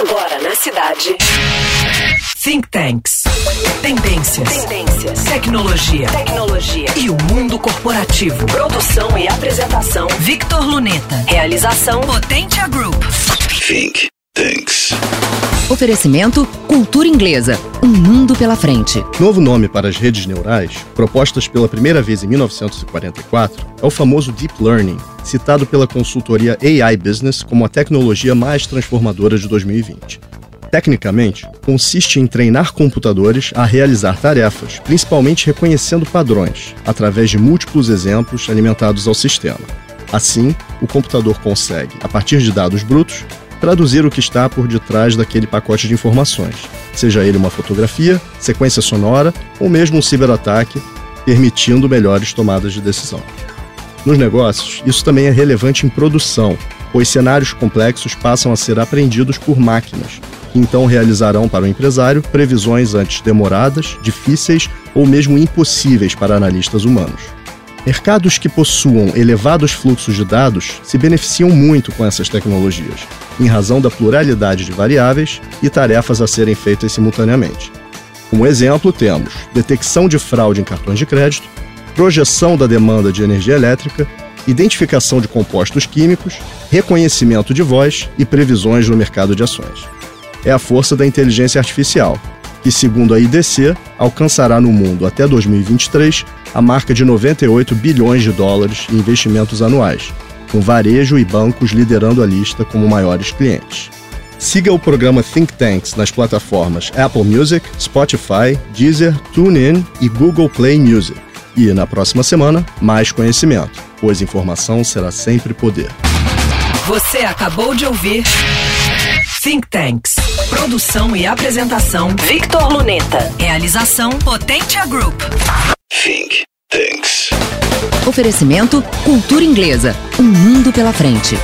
Agora na cidade. Think Tanks. Tendências. Tendências. Tecnologia. Tecnologia. E o mundo corporativo. Produção e apresentação. Victor Luneta. Realização. Potentia Group. Think Tanks. Oferecimento Cultura Inglesa. Um mundo pela frente. Novo nome para as redes neurais, propostas pela primeira vez em 1944, é o famoso Deep Learning, citado pela consultoria AI Business como a tecnologia mais transformadora de 2020. Tecnicamente, consiste em treinar computadores a realizar tarefas, principalmente reconhecendo padrões, através de múltiplos exemplos alimentados ao sistema. Assim, o computador consegue, a partir de dados brutos, traduzir o que está por detrás daquele pacote de informações, seja ele uma fotografia, sequência sonora ou mesmo um ciberataque, permitindo melhores tomadas de decisão. Nos negócios, isso também é relevante em produção, pois cenários complexos passam a ser aprendidos por máquinas, que então realizarão para o empresário previsões antes demoradas, difíceis ou mesmo impossíveis para analistas humanos. Mercados que possuam elevados fluxos de dados se beneficiam muito com essas tecnologias, em razão da pluralidade de variáveis e tarefas a serem feitas simultaneamente. Como exemplo, temos detecção de fraude em cartões de crédito, projeção da demanda de energia elétrica, identificação de compostos químicos, reconhecimento de voz e previsões no mercado de ações. É a força da inteligência artificial, que, segundo a IDC, alcançará no mundo até 2023 a marca de 98 bilhões de dólares em investimentos anuais, com varejo e bancos liderando a lista como maiores clientes. Siga o programa Think Tanks nas plataformas Apple Music, Spotify, Deezer, TuneIn e Google Play Music. E na próxima semana, mais conhecimento, pois informação será sempre poder. Você acabou de ouvir Think Tanks. Produção e apresentação Victor Luneta. Realização Potentia Group. Think Tanks. Oferecimento Cultura Inglesa. Um mundo pela frente.